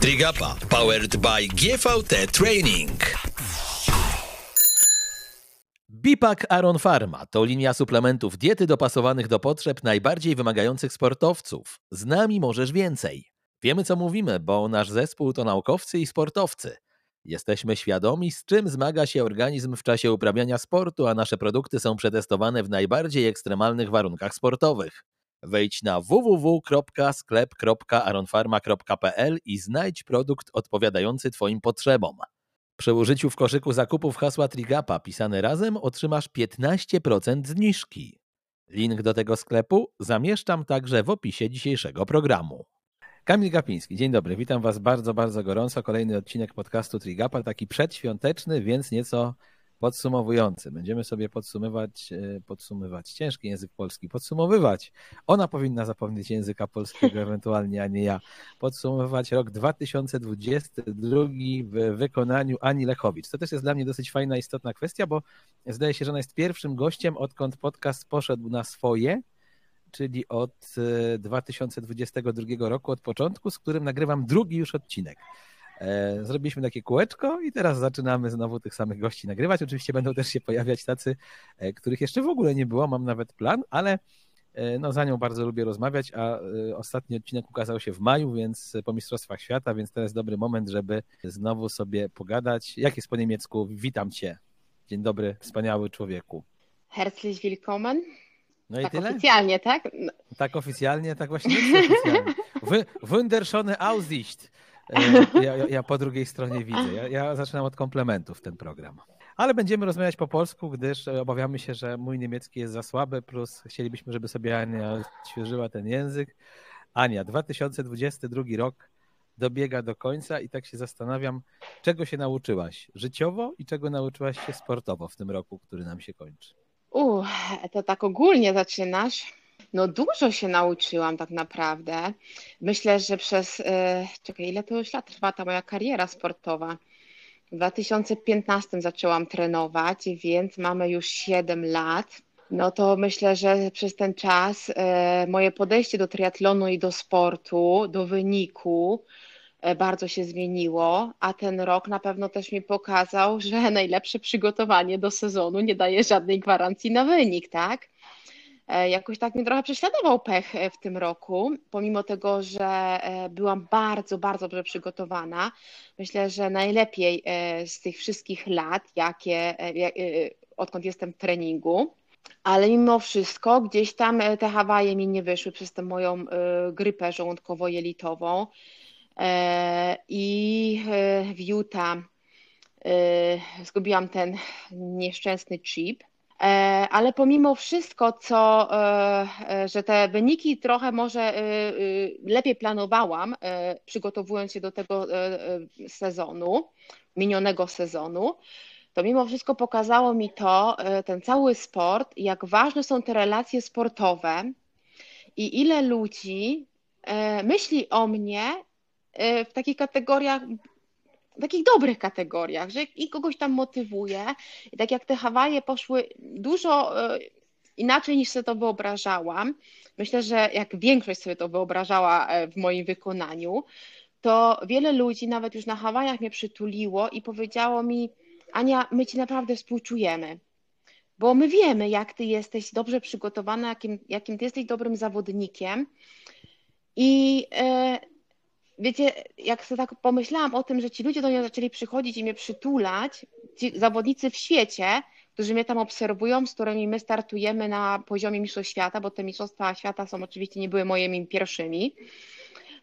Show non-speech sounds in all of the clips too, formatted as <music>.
Trigapa powered by GVT Training. Bipak Aron Pharma to linia suplementów diety dopasowanych do potrzeb najbardziej wymagających sportowców. Z nami możesz więcej. Wiemy co mówimy, bo nasz zespół to naukowcy i sportowcy. Jesteśmy świadomi, z czym zmaga się organizm w czasie uprawiania sportu, a nasze produkty są przetestowane w najbardziej ekstremalnych warunkach sportowych. Wejdź na www.sklep.aronfarma.pl i znajdź produkt odpowiadający Twoim potrzebom. Przy użyciu w koszyku zakupów hasła Trigapa pisane razem otrzymasz 15% zniżki. Link do tego sklepu zamieszczam także w opisie dzisiejszego programu. Kamil Gapiński, dzień dobry, witam Was bardzo, bardzo gorąco. Kolejny odcinek podcastu Trigapa, taki przedświąteczny, więc nieco podsumowujący. Będziemy sobie podsumować, e, podsumować, ciężki język polski, podsumowywać. Ona powinna zapomnieć języka polskiego <laughs> ewentualnie, a nie ja. Podsumowywać rok 2022 w wykonaniu Ani Lechowicz. To też jest dla mnie dosyć fajna, istotna kwestia, bo zdaje się, że ona jest pierwszym gościem, odkąd podcast poszedł na swoje, czyli od 2022 e, roku, od początku, z którym nagrywam drugi już odcinek. E, zrobiliśmy takie kółeczko i teraz zaczynamy znowu tych samych gości nagrywać. Oczywiście będą też się pojawiać tacy, e, których jeszcze w ogóle nie było, mam nawet plan, ale no, za nią bardzo lubię rozmawiać, a ostatni odcinek ukazał się w maju, więc po Mistrzostwach Świata, więc jest dobry moment, żeby znowu sobie pogadać. Jak jest po niemiecku? Witam Cię. Dzień dobry, wspaniały człowieku. Herzlich willkommen. No i tak tyle? oficjalnie, tak? No. Tak oficjalnie, tak właśnie oficjalnie. Aussicht. E, <laughs> ja, ja, po drugiej stronie widzę. Ja, ja zaczynam od komplementów ten program. Ale będziemy rozmawiać po polsku, gdyż obawiamy się, że mój niemiecki jest za słaby, plus chcielibyśmy, żeby sobie Ania odświeżyła ten język. Ania, 2022 rok dobiega do końca i tak się zastanawiam, czego się nauczyłaś życiowo i czego nauczyłaś się sportowo w tym roku, który nam się kończy. U, to tak ogólnie zaczynasz. No dużo się nauczyłam tak naprawdę. Myślę, że przez, e, czekaj, ile to już lat trwa ta moja kariera sportowa? W 2015 zaczęłam trenować, więc mamy już 7 lat. No to myślę, że przez ten czas e, moje podejście do triatlonu i do sportu, do wyniku e, bardzo się zmieniło, a ten rok na pewno też mi pokazał, że <laughs> najlepsze przygotowanie do sezonu nie daje żadnej gwarancji na wynik, tak? E, jakoś tak mnie trochę prześladował pech e, w tym roku, pomimo tego, że e, byłam bardzo, bardzo dobrze przygotowana. Myślę, że najlepiej z tych wszystkich lat, jakie, odkąd jestem w treningu. Ale mimo wszystko gdzieś tam te Hawaje mi nie wyszły przez tę moją grypę żołądkowo-jelitową. I w Utah zgubiłam ten nieszczęsny chip ale pomimo wszystko, co, e, e, że te wyniki trochę może lepiej planowałam, przygotowując się do tego sezonu, minionego sezonu, to mimo wszystko pokazało mi to, ten cały sport, jak ważne są te relacje sportowe i ile ludzi myśli o mnie w takich kategoriach w takich dobrych kategoriach, że i kogoś tam motywuje. I tak jak te Hawaje poszły dużo e, inaczej niż sobie to wyobrażałam, myślę, że jak większość sobie to wyobrażała e, w moim wykonaniu, to wiele ludzi nawet już na Hawajach mnie przytuliło i powiedziało mi, Ania, my ci naprawdę współczujemy, bo my wiemy, jak ty jesteś dobrze przygotowana, jakim, jakim ty jesteś dobrym zawodnikiem i e, wiecie, jak sobie tak pomyślałam o tym, że ci ludzie do mnie zaczęli przychodzić i mnie przytulać, ci zawodnicy w świecie, którzy mnie tam obserwują, z którymi my startujemy na poziomie mistrzostw świata, bo te mistrzostwa świata są oczywiście nie były moimi pierwszymi,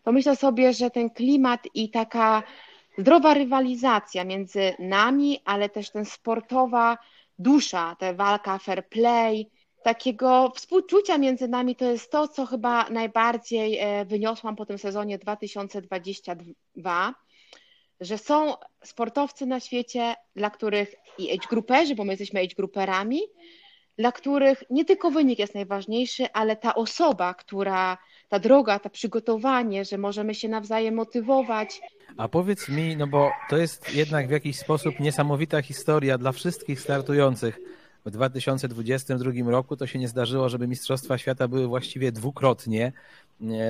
to myślę sobie, że ten klimat i taka zdrowa rywalizacja między nami, ale też ten sportowa dusza, ta walka fair play, takiego współczucia między nami to jest to, co chyba najbardziej e, wyniosłam po tym sezonie 2022, że są sportowcy na świecie, dla których i age bo my jesteśmy age dla których nie tylko wynik jest najważniejszy, ale ta osoba, która, ta droga, to przygotowanie, że możemy się nawzajem motywować. A powiedz mi, no bo to jest jednak w jakiś sposób niesamowita historia dla wszystkich startujących w 2022 roku to się nie zdarzyło, żeby Mistrzostwa Świata były właściwie dwukrotnie.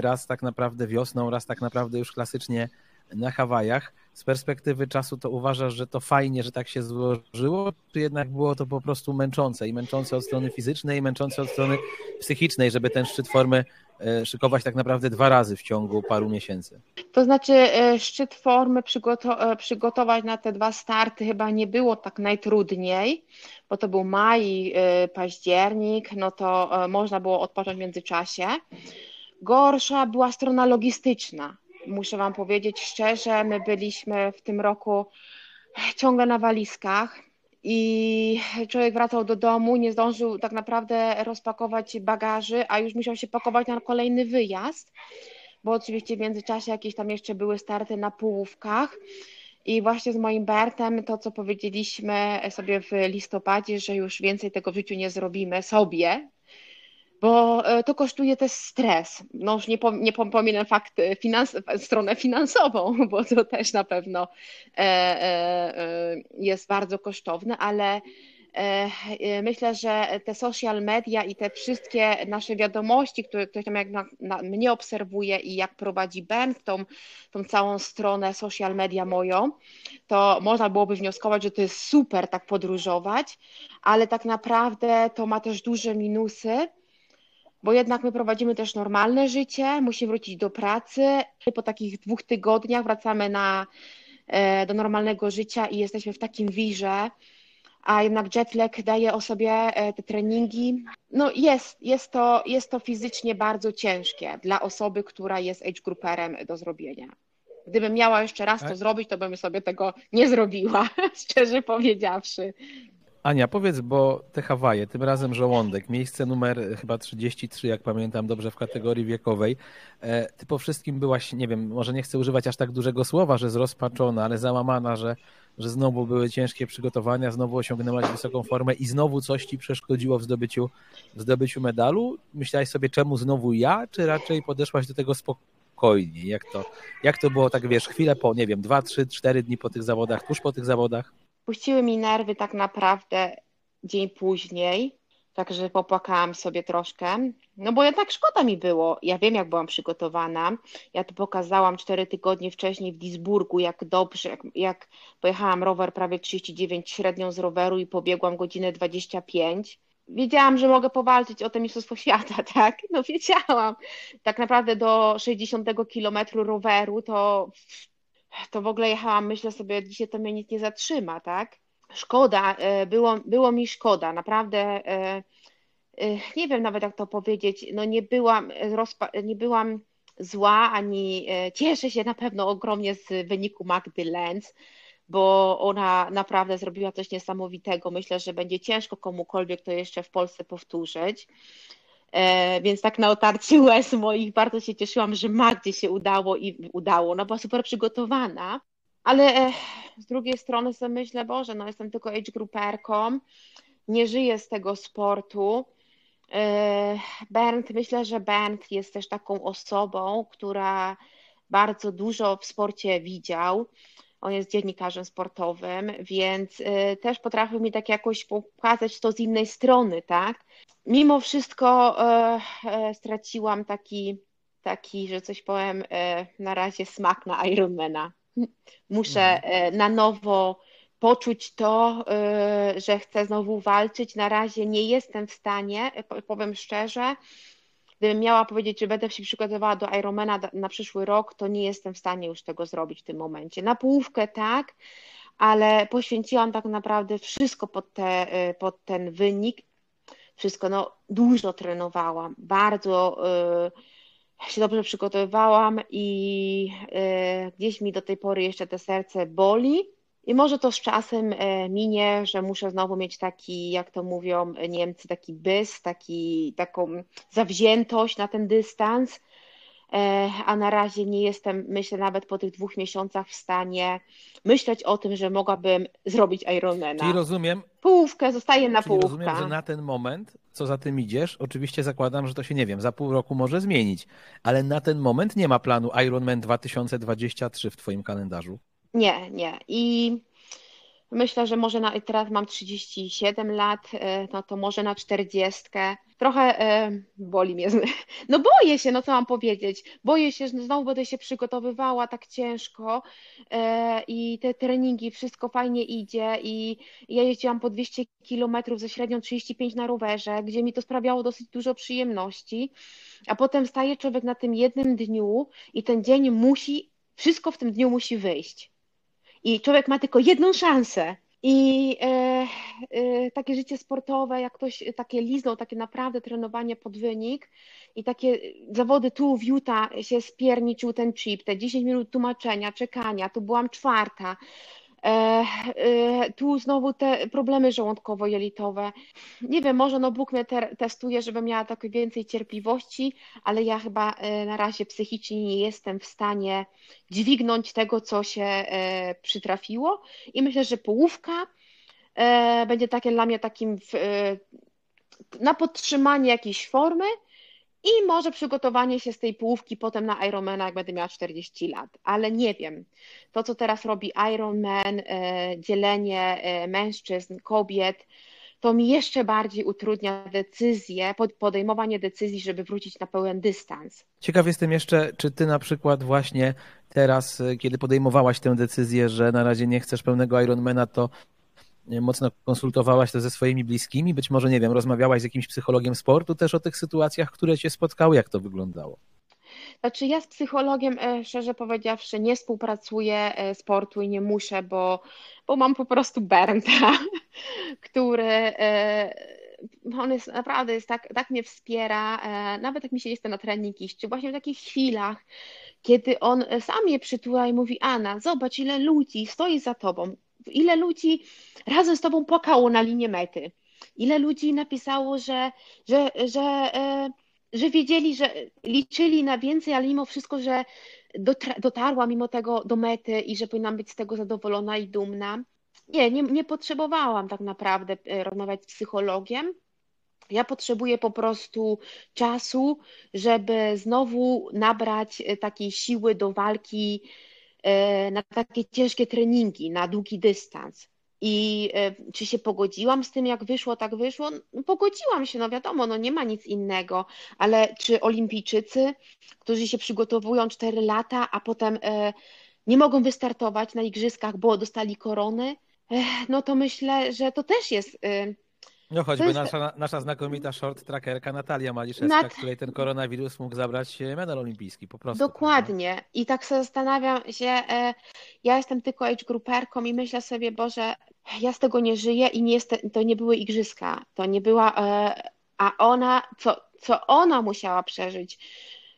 raz tak naprawdę wiosną, raz tak naprawdę już klasycznie na Hawajach. Z perspektywy czasu to uważasz, że to fajnie, że tak się złożyło, czy jednak było to po prostu męczące i męczące od strony fizycznej, i męczące od strony psychicznej, żeby ten szczyt formy e, szykować tak naprawdę dwa razy w ciągu paru miesięcy? To znaczy e, szczyt formy przygoto przygotować na te dwa starty chyba nie było tak najtrudniej, bo to był maj październik, no to można było odpocząć w międzyczasie. Gorsza była strona logistyczna muszę Wam powiedzieć szczerze, my byliśmy w tym roku ciągle na walizkach i człowiek wracał do domu, nie zdążył tak naprawdę rozpakować bagaży, a już musiał się pakować na kolejny wyjazd, bo oczywiście w międzyczasie jakieś tam jeszcze były starty na połówkach. I właśnie z moim Bertem to, co powiedzieliśmy sobie w listopadzie, że już więcej tego w życiu nie zrobimy sobie, bo e, to kosztuje też stres. No już nie, nie pominę fakt e, finans, stronę finansową, <laughs> bo to też na pewno e, jest bardzo kosztowne, ale myślę, że te social media i te wszystkie nasze wiadomości, które ktoś tam jak na, na mnie obserwuje i jak prowadzi Ben w tą, tą całą stronę social media moją, to można byłoby wnioskować, że to jest super tak podróżować, ale tak naprawdę to ma też duże minusy bo jednak my prowadzimy też normalne życie, musimy wrócić do pracy. Po takich dwóch tygodniach wracamy na, e, do normalnego życia i jesteśmy w takim wirze, a jednak jetlag daje o sobie e, te treningi. No jest, jest, to, jest to fizycznie bardzo ciężkie dla osoby, która jest age grouperem do zrobienia. Gdybym miała jeszcze raz to tak. zrobić, to bym sobie tego nie zrobiła, <laughs> szczerze powiedziawszy. Ania, powiedz, bo te Hawaje, tym razem żołądek, miejsce numer chyba 33, jak pamiętam dobrze, w kategorii wiekowej. E, ty po wszystkim byłaś, nie wiem, może nie chcę używać aż tak dużego słowa, że zrozpaczona, ale załamana, że, że znowu były ciężkie przygotowania, znowu osiągnęłaś wysoką formę i znowu coś ci przeszkodziło w zdobyciu, w zdobyciu medalu. Myślałaś sobie, czemu znowu ja, czy raczej podeszłaś do tego spokojnie? Jak to, jak to było, tak wiesz, chwilę po, nie wiem, dwa, trzy, cztery dni po tych zawodach, tuż po tych zawodach? Puściły mi nerwy tak naprawdę dzień później, także popłakałam sobie troszkę. No bo jednak szkoda mi było. Ja wiem, jak byłam przygotowana. Ja to pokazałam cztery tygodnie wcześniej w Duisburgu, jak dobrze, jak, jak pojechałam rower prawie 39 średnią z roweru i pobiegłam godzinę 25 wiedziałam, że mogę powalczyć o to Mistrzostwo Świata, <laughs> tak? No wiedziałam. Tak naprawdę do 60 kilometru roweru to to w ogóle jechałam, myślę sobie, dzisiaj to mnie nic nie zatrzyma, tak? Szkoda, e, było, było mi szkoda, naprawdę e, e, nie wiem nawet jak to powiedzieć, no nie byłam, nie byłam zła, ani cieszę się na pewno ogromnie z wyniku Magdy Lenz, bo ona naprawdę zrobiła coś niesamowitego. Myślę, że będzie ciężko komukolwiek to jeszcze w Polsce powtórzyć. E, więc tak na otarcie <laughs> łez moich bardzo się cieszyłam, że Magdzie się udało i udało. Ona była super przygotowana, ale e, z drugiej strony sobie myślę, Boże, no jestem tylko age grouperką, nie żyję z tego sportu. E, Bernd, myślę, że Bernd jest też taką osobą, która bardzo dużo w sporcie widział. On jest dziennikarzem sportowym, więc też potrafił mi tak jakoś pokazać to z innej strony, tak? mimo wszystko e, e, straciłam taki, taki, że coś powiem, e, na razie smak na Ironmana. Muszę mhm. na nowo poczuć to, że chcę znowu walczyć. Na razie nie jestem w stanie, powiem szczerze, gdybym miała powiedzieć, że będę się przygotowała do Ironmana na przyszły rok, to nie jestem w stanie już tego zrobić w tym momencie. Na połówkę tak, ale poświęciłam tak naprawdę wszystko pod, te, pod ten wynik wszystko. No, dużo trenowałam, bardzo y, się dobrze przygotowywałam i y, gdzieś mi do tej pory jeszcze te serce boli. I może to z czasem y, minie, że muszę znowu mieć taki, jak to mówią Niemcy, taki bys, taki, taką zawziętość na ten dystans, E, a na razie nie jestem, myślę, nawet po tych dwóch miesiącach w stanie myśleć o tym, że mogłabym zrobić Ironmana. Czyli rozumiem. Połówkę, zostaje na połówkę. Rozumiem, że na ten moment, co za tym idziesz, oczywiście zakładam, że to się nie wiem, za pół roku może zmienić, ale na ten moment nie ma planu Ironman 2023 w Twoim kalendarzu. Nie, nie. I Myślę, że może na, teraz mam 37 lat, e, no to może na 40. Trochę e, boli mnie. <laughs> No boję się, no co mam powiedzieć. Boję się, że znowu będę się przygotowywała tak ciężko e, i te treningi, wszystko fajnie idzie i ja jeździłam po 200 kilometrów ze średnią 35 na rowerze, gdzie mi to sprawiało dosyć dużo przyjemności, a potem staje człowiek na tym jednym dniu i ten dzień musi, wszystko w tym dniu musi wyjść i człowiek ma tylko jedną szansę. I e, e, takie życie sportowe, jak ktoś takie lizną, takie naprawdę trenowanie pod wynik i takie zawody tu w Utah się spierniczył ten chip, te 10 minut tłumaczenia, czekania, tu byłam czwarta, E, e, tu znowu te problemy żołądkowo-jelitowe. Nie wiem, może no Bóg mnie te, testuje, żebym miała trochę więcej cierpliwości, ale ja chyba e, na razie psychicznie nie jestem w stanie dźwignąć tego, co się przytrafiło i myślę, że połówka będzie takie dla mnie takim w, na podtrzymanie jakiejś formy, i może przygotowanie się z tej połówki potem na Ironmana, jak będę miała 40 lat, ale nie wiem. To, co teraz robi Ironman, e, dzielenie e, mężczyzn, kobiet, to mi jeszcze bardziej utrudnia decyzję, podejmowanie decyzji, żeby wrócić na pełen dystans. Ciekaw jestem jeszcze, czy ty na przykład właśnie teraz, e, kiedy podejmowałaś tę decyzję, że na razie nie chcesz pełnego Ironmana, to mocno konsultowałaś to ze swoimi bliskimi? Być może, nie wiem, rozmawiałaś z jakimś psychologiem sportu też o tych sytuacjach, które cię spotkały? Jak to wyglądało? Znaczy ja z psychologiem, e, szczerze powiedziawszy, nie współpracuję e, sportu i nie muszę, bo, bo mam po prostu Bernta, <laughs> który e, on jest naprawdę jest tak, tak mnie wspiera, nawet jak mi się jestem na trening iść, czy właśnie w takich chwilach, kiedy on sam mnie przytula i mówi, Anna, zobacz ile ludzi stoi za tobą, ile ludzi razem z tobą płakało na linię mety, ile ludzi napisało, że, że, że, e, że wiedzieli, że liczyli na więcej, ale mimo wszystko, że dotarła mimo tego do mety i że powinnam być z tego zadowolona i dumna. Nie, nie, nie potrzebowałam tak naprawdę e, rozmawiać z psychologiem. Ja potrzebuję po prostu czasu, żeby znowu nabrać e, takiej siły do walki na takie ciężkie treningi, na długi dystans. I e, czy się pogodziłam z tym, jak wyszło, tak wyszło? No, pogodziłam się, no wiadomo, no nie ma nic innego, ale czy olimpijczycy, którzy się przygotowują 4 lata, a potem e, nie mogą wystartować na igrzyskach, bo dostali korony, no to myślę, że to też jest no choćby jest... nasza, nasza znakomita short trackerka Natalia Maliszewska, Nat... której ten koronawirus mógł zabrać medal olimpijski po prostu. Dokładnie. I tak sobie zastanawiam się, e, ja jestem tylko age grouperką i myślę sobie, Boże, ja z tego nie żyję i nie jest, to nie były igrzyska, to nie była, e, a ona, co, co ona musiała przeżyć,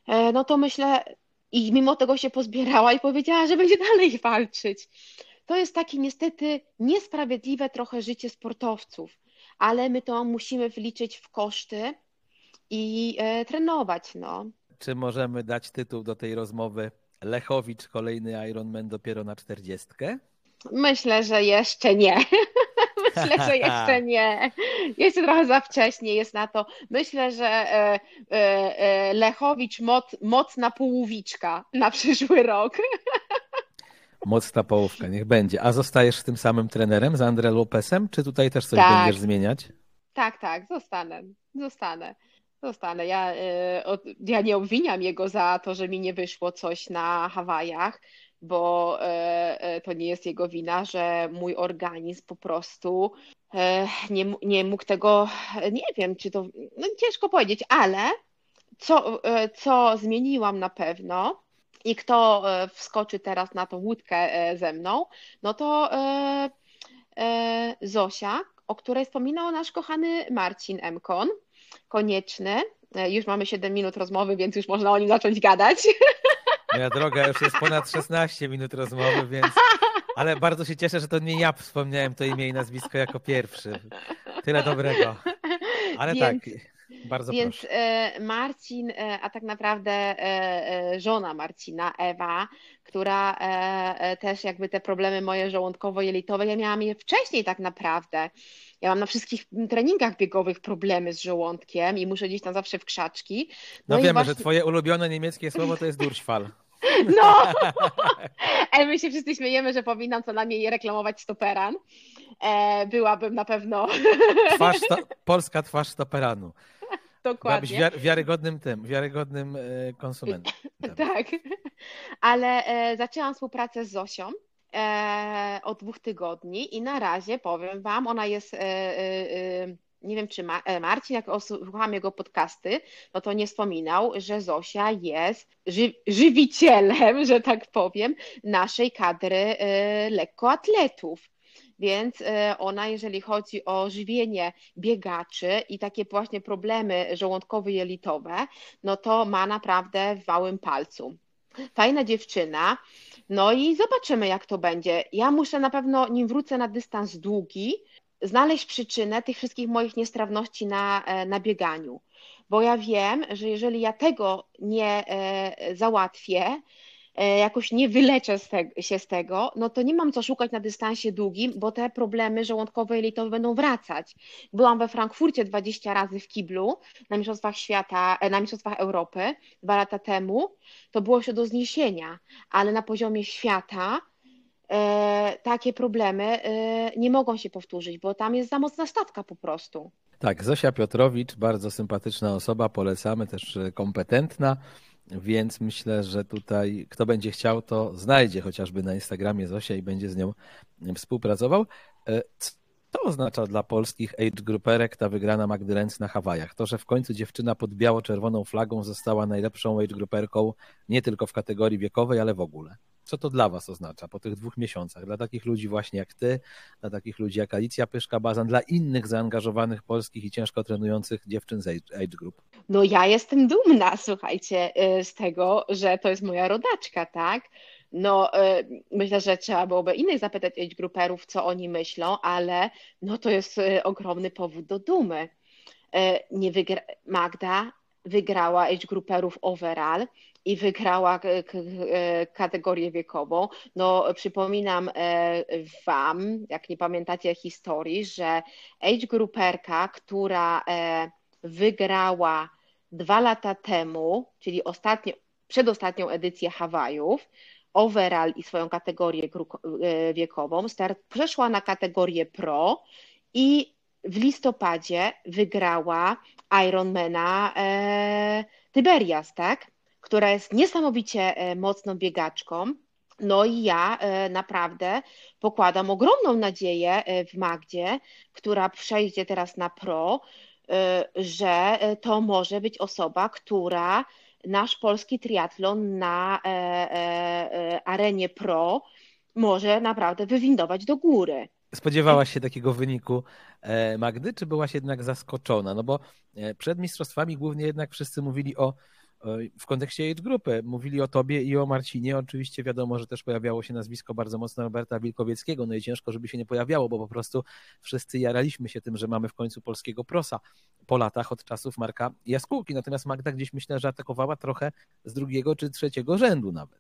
e, no to myślę, i mimo tego się pozbierała i powiedziała, że będzie dalej walczyć. To jest takie niestety niesprawiedliwe trochę życie sportowców ale my to musimy wliczyć w koszty i e, trenować. No. Czy możemy dać tytuł do tej rozmowy Lechowicz, kolejny Ironman dopiero na czterdziestkę? Myślę, że jeszcze nie. <laughs> Myślę, że <laughs> jeszcze nie. Jeszcze trochę za wcześnie jest na to. Myślę, że e, e, Lechowicz moc, mocna połowiczka na przyszły rok. <laughs> Mocna połówka, niech będzie. A zostajesz tym samym trenerem z André Lopesem, czy tutaj też coś tak. będziesz zmieniać? Tak, tak, zostanę. Zostanę. Zostanę. Ja, y, ja nie obwiniam jego za to, że mi nie wyszło coś na Hawajach, bo y, y, to nie jest jego wina, że mój organizm po prostu nie, nie mógł tego, nie wiem, czy to, no ciężko powiedzieć, ale co, co zmieniłam na pewno, i kto e, wskoczy teraz na tą łódkę e, ze mną, no to e, Zosia, o której wspominał nasz kochany Marcin Mkon, konieczny. Już mamy 7 minut rozmowy, więc już można o nim zacząć gadać. <laughs> Moja droga, już jest ponad 16 minut rozmowy, więc. <laughs> Ale bardzo się cieszę, że to nie ja wspomniałem to imię i nazwisko jako pierwszy. Tyle dobrego. Ale więc... tak. Bardzo Więc proszę. E, Marcin, e, a tak naprawdę e, żona Marcina, Ewa, która też jakby te problemy moje żołądkowo-jelitowe, ja miałam je wcześniej tak naprawdę. Ja mam na wszystkich treningach biegowych problemy z żołądkiem i muszę gdzieś tam zawsze w krzaczki. No, no wiemy, właśnie... że twoje ulubione niemieckie słowo to jest Durchfall. <laughs> No! Ale <laughs> my się wszyscy śmiejemy, że powinnam co najmniej reklamować stoperan. E, byłabym na pewno... Twarz to, <laughs> polska twarz stoperanu. Dokładnie. Byłabyś wiarygodnym tym, wiarygodnym e, konsumentem. <laughs> tak. Ale e, zaczęłam współpracę z Zosią e, od dwóch tygodni i na razie powiem Wam, ona jest nie wiem, czy Marcin, jak słuchałam jego podcasty, no to nie wspominał, że Zosia jest ży żywicielem, że tak powiem, naszej kadry lekkoatletów. Więc ona, jeżeli chodzi o żywienie biegaczy i takie właśnie problemy żołądkowo-jelitowe, no to ma naprawdę w małym palcu. Fajna dziewczyna. No i zobaczymy, jak to będzie. Ja muszę na pewno, nim wrócę na dystans długi, znaleźć przyczynę tych wszystkich moich niestrawności na, e, na bieganiu. Bo ja wiem, że jeżeli ja tego nie e, załatwię, jakoś nie wyleczę z te, się z tego, no to nie mam co szukać na dystansie długim, bo te problemy żołądkowe i jelitowe będą wracać. Byłam we Frankfurcie 20 razy w kiblu na Mistrzostwach Świata, e, na Mistrzostwach Europy dwa lata temu. To było się do zniesienia, ale na poziomie świata e, takie problemy e, nie mogą się powtórzyć, bo tam jest za mocna stawka po prostu. Tak, Zosia Piotrowicz, bardzo sympatyczna osoba, polecamy, też kompetentna. Więc myślę, że tutaj kto będzie chciał, to znajdzie chociażby na Instagramie Zosia i będzie z nią współpracował. E, co oznacza dla polskich age grouperek ta wygrana Magdy Lenz na Hawajach? To, że w końcu dziewczyna pod biało-czerwoną flagą została najlepszą age grouperką nie tylko w kategorii wiekowej, ale w ogóle. Co to dla Was oznacza po tych dwóch miesiącach? Dla takich ludzi właśnie jak Ty, dla takich ludzi jak Alicja Pyszka-Bazan, dla innych zaangażowanych polskich i ciężko trenujących dziewczyn z age group? No ja jestem dumna, słuchajcie, y, z tego, że to jest moja rodaczka, tak? No, y, myślę, że trzeba byłoby innych zapytać age grouperów, co oni myślą, ale no to jest y, ogromny powód do dumy. Nie wygra... Magda wygrała age grouperów overall i wygrała kategorię wiekową. No, przypominam e, Wam, jak nie pamiętacie historii, że age grouperka, która e, wygrała dwa lata temu, czyli ostatnio, przedostatnią edycję Hawajów, overall i swoją kategorię e, wiekową, start, przeszła na kategorię pro i w listopadzie wygrała Ironmana e, Tyberias, tak? Która jest niesamowicie e, mocną biegaczką. No i ja e, naprawdę pokładam ogromną nadzieję e, w Magdzie, która przejdzie teraz na pro, że to może być osoba, która nasz polski triatlon na arenie pro może naprawdę wywindować do góry. Spodziewałaś się takiego wyniku Magdy, czy byłaś jednak zaskoczona? No bo przed mistrzostwami głównie jednak wszyscy mówili o w kontekście age grupy. Mówili o tobie i o Marcinie. Oczywiście wiadomo, że też pojawiało się nazwisko bardzo mocno Roberta Wilkowieckiego, no i ciężko, żeby się nie pojawiało, bo po prostu wszyscy jaraliśmy się tym, że mamy w końcu polskiego prosa po latach od czasów Marka Jaskółki. Natomiast Magda gdzieś myślę, że atakowała trochę z drugiego czy trzeciego rzędu nawet.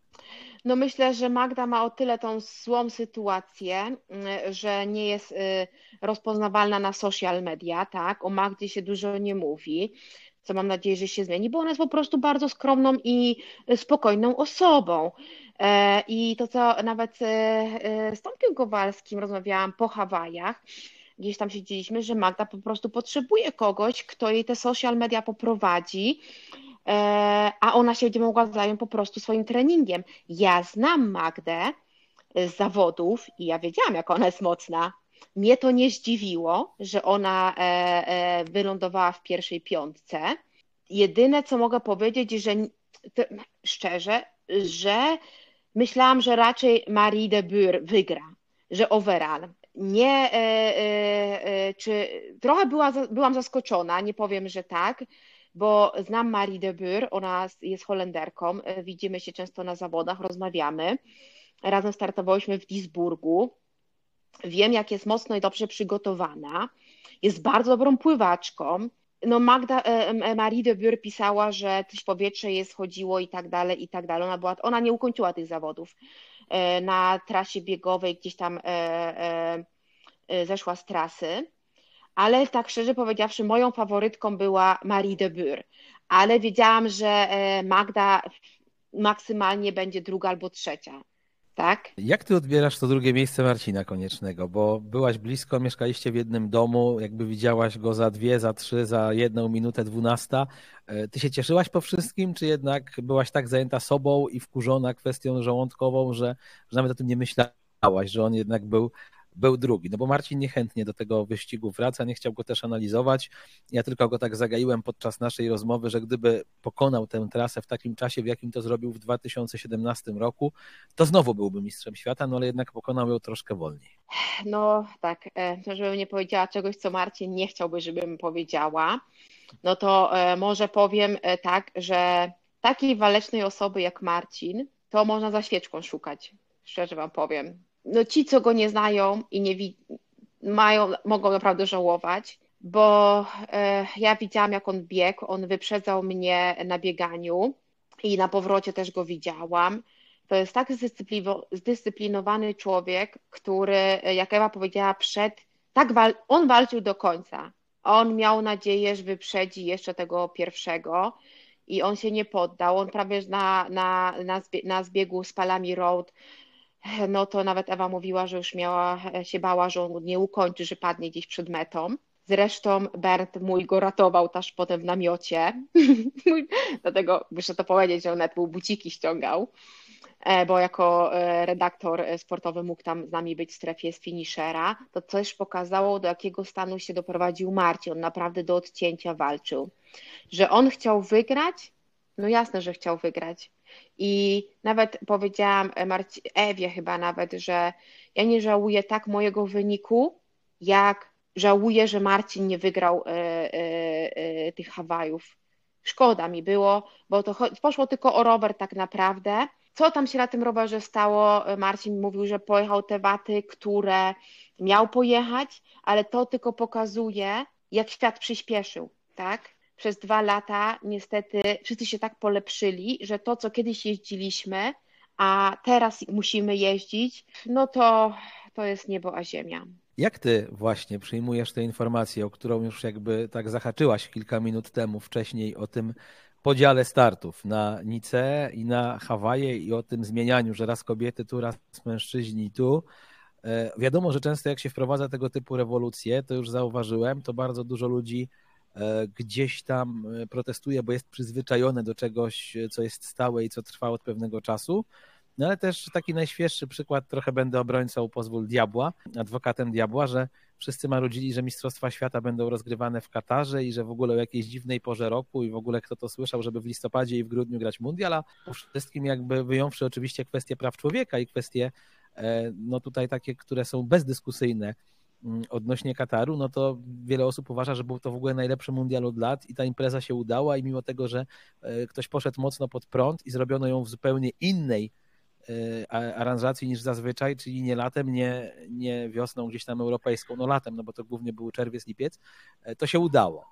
No myślę, że Magda ma o tyle tą złą sytuację, że nie jest y, rozpoznawalna na social media, tak? O Magdzie się dużo nie mówi co mam nadzieję, że się zmieni, bo ona jest po prostu bardzo skromną i spokojną osobą. E, I to, co nawet e, z Tomkiem Kowalskim rozmawiałam po Hawajach, gdzieś tam siedzieliśmy, że Magda po prostu potrzebuje kogoś, kto jej te social media poprowadzi, e, a ona się będzie mogła zająć po prostu swoim treningiem. Ja znam Magdę z zawodów i ja wiedziałam, jak ona jest mocna. Mnie to nie zdziwiło, że ona e, e, wylądowała w pierwszej piątce. Jedyne, co mogę powiedzieć, że szczerze, że myślałam, że raczej Marie de Bure wygra, że overall. Nie, e, czy trochę była, byłam zaskoczona, nie powiem, że tak, bo znam Marie de Bure, ona jest Holenderką, widzimy się często na zawodach, rozmawiamy. Razem startowałyśmy w Duisburgu Wiem, jak jest mocno i dobrze przygotowana. Jest bardzo dobrą pływaczką. No Magda, e, e, Marie de Bure pisała, że coś powietrze jest chodziło i tak dalej, i tak dalej. Ona, była, ona nie ukończyła tych zawodów. E, na trasie biegowej gdzieś tam zeszła z trasy. Ale tak szczerze powiedziawszy, moją faworytką była Marie de Bure. Ale wiedziałam, że Magda maksymalnie będzie druga albo trzecia. Tak? Jak ty odbierasz to drugie miejsce Marcina Koniecznego? Bo byłaś blisko, mieszkaliście w jednym domu, jakby widziałaś go za dwie, za trzy, za jedną minutę dwunasta. E, ty się cieszyłaś po wszystkim, czy jednak byłaś tak zajęta sobą i wkurzona kwestią żołądkową, że, że nawet o tym nie myślałaś, że on jednak był był drugi. No bo Marcin niechętnie do tego wyścigu wraca, nie chciał go też analizować. Ja tylko go tak zagaiłem podczas naszej rozmowy, że gdyby pokonał tę trasę w takim czasie, w jakim to zrobił w 2017 roku, to znowu byłby mistrzem świata, no ale jednak pokonał ją troszkę wolniej. No tak, e, żebym nie powiedziała czegoś, co Marcin nie chciałby, żebym powiedziała, no to e, może powiem e, tak, że takiej walecznej osoby jak Marcin, to można za świeczką szukać, szczerze wam powiem no ci, co go nie znają i nie mają, mogą naprawdę żałować, bo e, ja widziałam, jak on biegł, on wyprzedzał mnie na bieganiu i na powrocie też go widziałam. To jest tak zdyscyplinowany człowiek, który, jak Ewa powiedziała, przed, tak wal, on walczył do końca. On miał nadzieję, że wyprzedzi jeszcze tego pierwszego i on się nie poddał. On prawie na, na, na zbiegu z Palami Road no to nawet Ewa mówiła, że już miała, się bała, że on nie ukończy, że padnie gdzieś przed metą. Zresztą Bernd mój go ratował też potem w namiocie. <laughs> Dlatego muszę to powiedzieć, że on nawet był buciki ściągał, e, bo jako e, redaktor sportowy mógł tam z nami być w strefie z finishera. To też pokazało, do jakiego stanu się doprowadził Marcin. On naprawdę do odcięcia walczył. Że on chciał wygrać, no jasne, że chciał wygrać, i nawet powiedziałam Marci, Ewie chyba nawet, że ja nie żałuję tak mojego wyniku, jak żałuję, że Marcin nie wygrał e, e, e, tych Hawajów. Szkoda mi było, bo to poszło tylko o rower tak naprawdę. Co tam się na tym rowerze stało? Marcin mówił, że pojechał te waty, które miał pojechać, ale to tylko pokazuje, jak świat przyspieszył, tak? Przez dwa lata niestety wszyscy się tak polepszyli, że to, co kiedyś jeździliśmy, a teraz musimy jeździć, no to, to jest niebo a ziemia. Jak ty właśnie przyjmujesz tę informację, o którą już jakby tak zahaczyłaś kilka minut temu wcześniej o tym podziale startów na Nice i na Hawaje i o tym zmienianiu, że raz kobiety tu, raz mężczyźni tu. E, wiadomo, że często jak się wprowadza tego typu rewolucje, to już zauważyłem, to bardzo dużo ludzi gdzieś tam e, protestuje, bo jest przyzwyczajone do czegoś, co jest stałe i co trwa od pewnego czasu. No ale też taki najświeższy przykład, trochę będę obrońcą, pozwól diabła, adwokatem diabła, że wszyscy marudzili, że Mistrzostwa Świata będą rozgrywane w Katarze i że w ogóle o jakiejś dziwnej porze roku i w ogóle kto to słyszał, żeby w listopadzie i w grudniu grać mundial, a wszystkim jakby wyjąwszy oczywiście kwestie praw człowieka i kwestie e, no tutaj takie, które są bezdyskusyjne, odnośnie Kataru, no to wiele osób uważa, że był to w ogóle najlepszy mundial od lat i ta impreza się udała i mimo tego, że e, ktoś poszedł mocno pod prąd i zrobiono ją w zupełnie innej e, aranżacji niż zazwyczaj, czyli nie latem, nie, nie wiosną gdzieś tam europejską, no latem, no bo to głównie był czerwiec, lipiec, e, to się udało.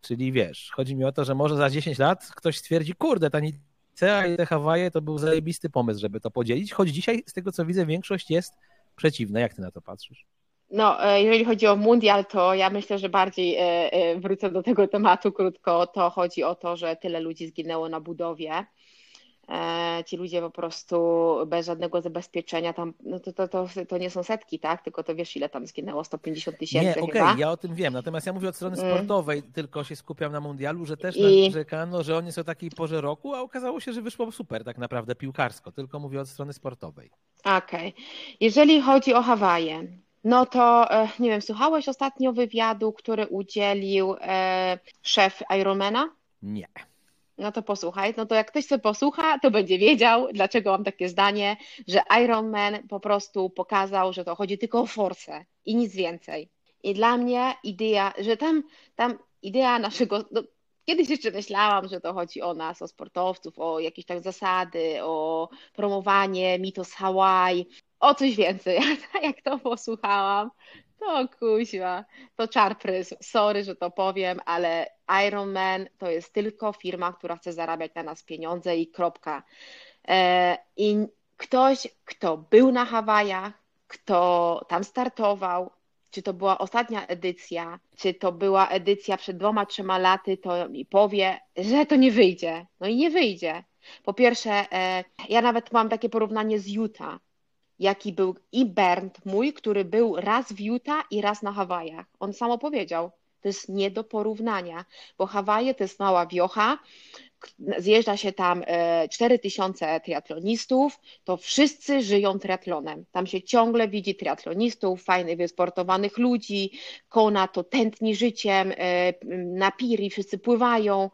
Czyli wiesz, chodzi mi o to, że może za 10 lat ktoś stwierdzi, kurde, ta Nicea i te Hawaje to był zajebisty pomysł, żeby to podzielić, choć dzisiaj z tego co widzę większość jest przeciwna. Jak ty na to patrzysz? No, e, jeżeli chodzi o mundial, to ja myślę, że bardziej e, e, wrócę do tego tematu krótko. To chodzi o to, że tyle ludzi zginęło na budowie. Ci ludzie po prostu bez żadnego zabezpieczenia tam, no to, to, to, to nie są setki, tak? Tylko to wiesz, ile tam zginęło? 150 tysięcy. Nie, okej, okay, ja o tym wiem. Natomiast ja mówię od strony mm. sportowej, mm. tylko się skupiam na mundialu, że też I... narzekano, że oni są takiej porze roku, a okazało się, że wyszło super tak naprawdę piłkarsko. Tylko mówię od strony sportowej. Okej. Okay. Jeżeli chodzi o Hawaje, no to e, nie wiem, słuchałeś ostatnio wywiadu, który udzielił e, szef Ironmana? Nie. No to posłuchaj, no to jak ktoś sobie posłucha, to będzie wiedział, dlaczego mam takie zdanie, że Ironman po prostu pokazał, że to chodzi tylko o forsę i nic więcej. I dla mnie idea, że tam, tam idea naszego, no, kiedyś jeszcze myślałam, że to chodzi o nas, o sportowców, o jakieś tak zasady, o promowanie mitos Hawaii, o coś więcej. <laughs> Jak to posłuchałam, to kuźwa, to czarprys. Sorry, że to powiem, ale Iron Man to jest tylko firma, która chce zarabiać na nas pieniądze i kropka. E, I ktoś, kto był na Hawajach, kto tam startował, czy to była ostatnia edycja, czy to była edycja przed dwoma, trzema laty, to mi powie, że to nie wyjdzie. No i nie wyjdzie. Po pierwsze, e, ja nawet mam takie porównanie z Utah, jaki był i Bernd mój, który był raz w Utah i raz na Hawajach. On sam opowiedział, to jest nie do porównania, bo Hawaje to jest mała wiocha, zjeżdża się tam 4000 e, triatlonistów, to wszyscy żyją triatlonem. Tam się ciągle widzi triatlonistów, fajnych, wysportowanych ludzi, Kona to tętni życiem, e, na piri wszyscy pływają,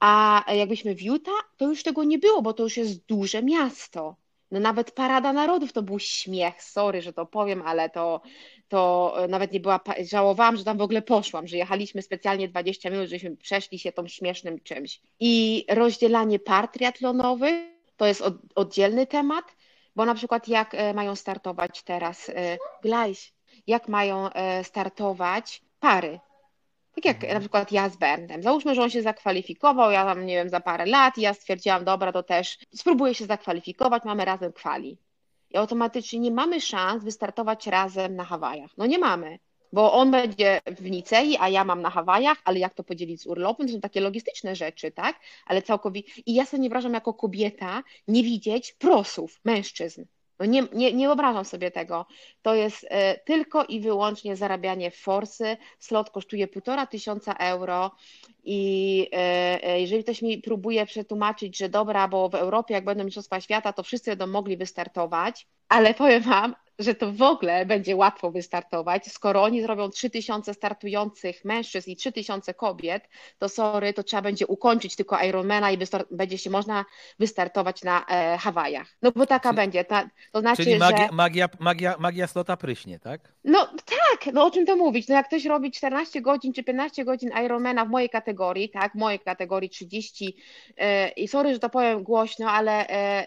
a jakbyśmy w Utah, to już tego nie było, bo to już jest duże miasto. No nawet Parada Narodów to był śmiech, sorry, że to powiem, ale to, to nawet nie była, żałowałam, że tam w ogóle poszłam, że jechaliśmy specjalnie 20 minut, żeśmy przeszli się tą śmiesznym czymś. I rozdzielanie par triatlonowych to jest od, oddzielny temat, bo na przykład jak e, mają startować teraz, e, Glajś, jak mają e, startować pary, tak jak mhm. na przykład ja z Berndem. Załóżmy, że on się zakwalifikował, ja tam, nie wiem, za parę lat i ja stwierdziłam, dobra, to też spróbuję się zakwalifikować, mamy razem kwali. I automatycznie nie mamy szans wystartować razem na Hawajach. No nie mamy, bo on będzie w Nicei, a ja mam na Hawajach, ale jak to podzielić z urlopem? To są takie logistyczne rzeczy, tak? Ale całkowicie. I ja sobie nie wyobrażam jako kobieta nie widzieć prosów, mężczyzn. No nie, nie, nie wyobrażam sobie tego. To jest e, tylko i wyłącznie zarabianie forsy. Slot kosztuje półtora tysiąca euro i e, e, jeżeli ktoś mi próbuje przetłumaczyć, że dobra, bo w Europie jak będą Mistrzostwa Świata, to wszyscy będą mogli wystartować, ale powiem Wam, że to w ogóle będzie łatwo wystartować. Skoro oni zrobią 3000 startujących mężczyzn i 3000 kobiet, to sorry, to trzeba będzie ukończyć tylko Ironmana i będzie się można wystartować na e, Hawajach. No bo taka czyli, będzie. Ta, to znaczy, czyli magia, że... magia, magia, magia slota pryśnie, tak? No tak, no o czym to mówić? No jak ktoś robi 14 godzin czy 15 godzin Ironmana w mojej kategorii, tak, w mojej kategorii 30 e, i sorry, że to powiem głośno, ale e,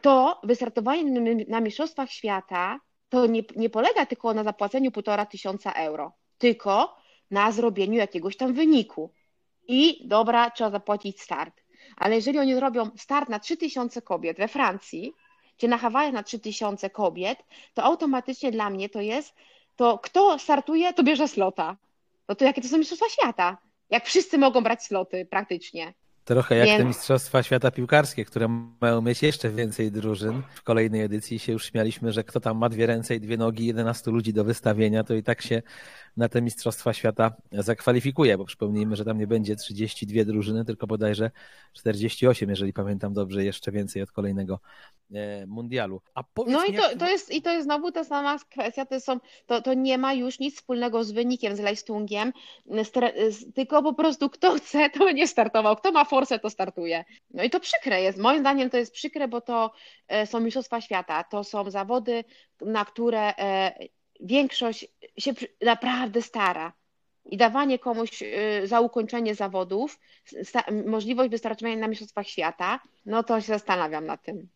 to wystartowanie na Mistrzostwach Świata to nie, nie polega tylko na zapłaceniu półtora tysiąca euro, tylko na zrobieniu jakiegoś tam wyniku. I dobra, trzeba zapłacić start. Ale jeżeli oni zrobią start na 3000 kobiet we Francji, czy na Hawajach na 3000 kobiet, to automatycznie dla mnie to jest, to kto startuje, to bierze slota. No to jakie to są mistrzostwa świata? Jak wszyscy mogą brać sloty praktycznie. Trochę jak Więc... te Mistrzostwa Świata Piłkarskie, które mają mieć jeszcze więcej drużyn. W kolejnej edycji się już śmialiśmy, że kto tam ma dwie ręce i dwie nogi, 11 ludzi do wystawienia, to i tak się na te Mistrzostwa Świata zakwalifikuje, bo przypomnijmy, że tam nie będzie 32 drużyny, tylko bodajże 48, jeżeli pamiętam dobrze, jeszcze więcej od kolejnego e, mundialu. No i to, to, jest, i to jest znowu ta sama kwestia, to, są, to, to nie ma już nic wspólnego z wynikiem, z Leistungiem, tylko po prostu kto chce, to nie startował, kto ma forsę, to startuje. No i to przykre jest, moim zdaniem to jest przykre, bo to e, są Mistrzostwa Świata, to są zawody, na które e, większość się naprawdę stara. I dawanie komuś y, za ukończenie zawodów możliwość wystarczenia na Mistrzostwach Świata, no to się zastanawiam nad tym.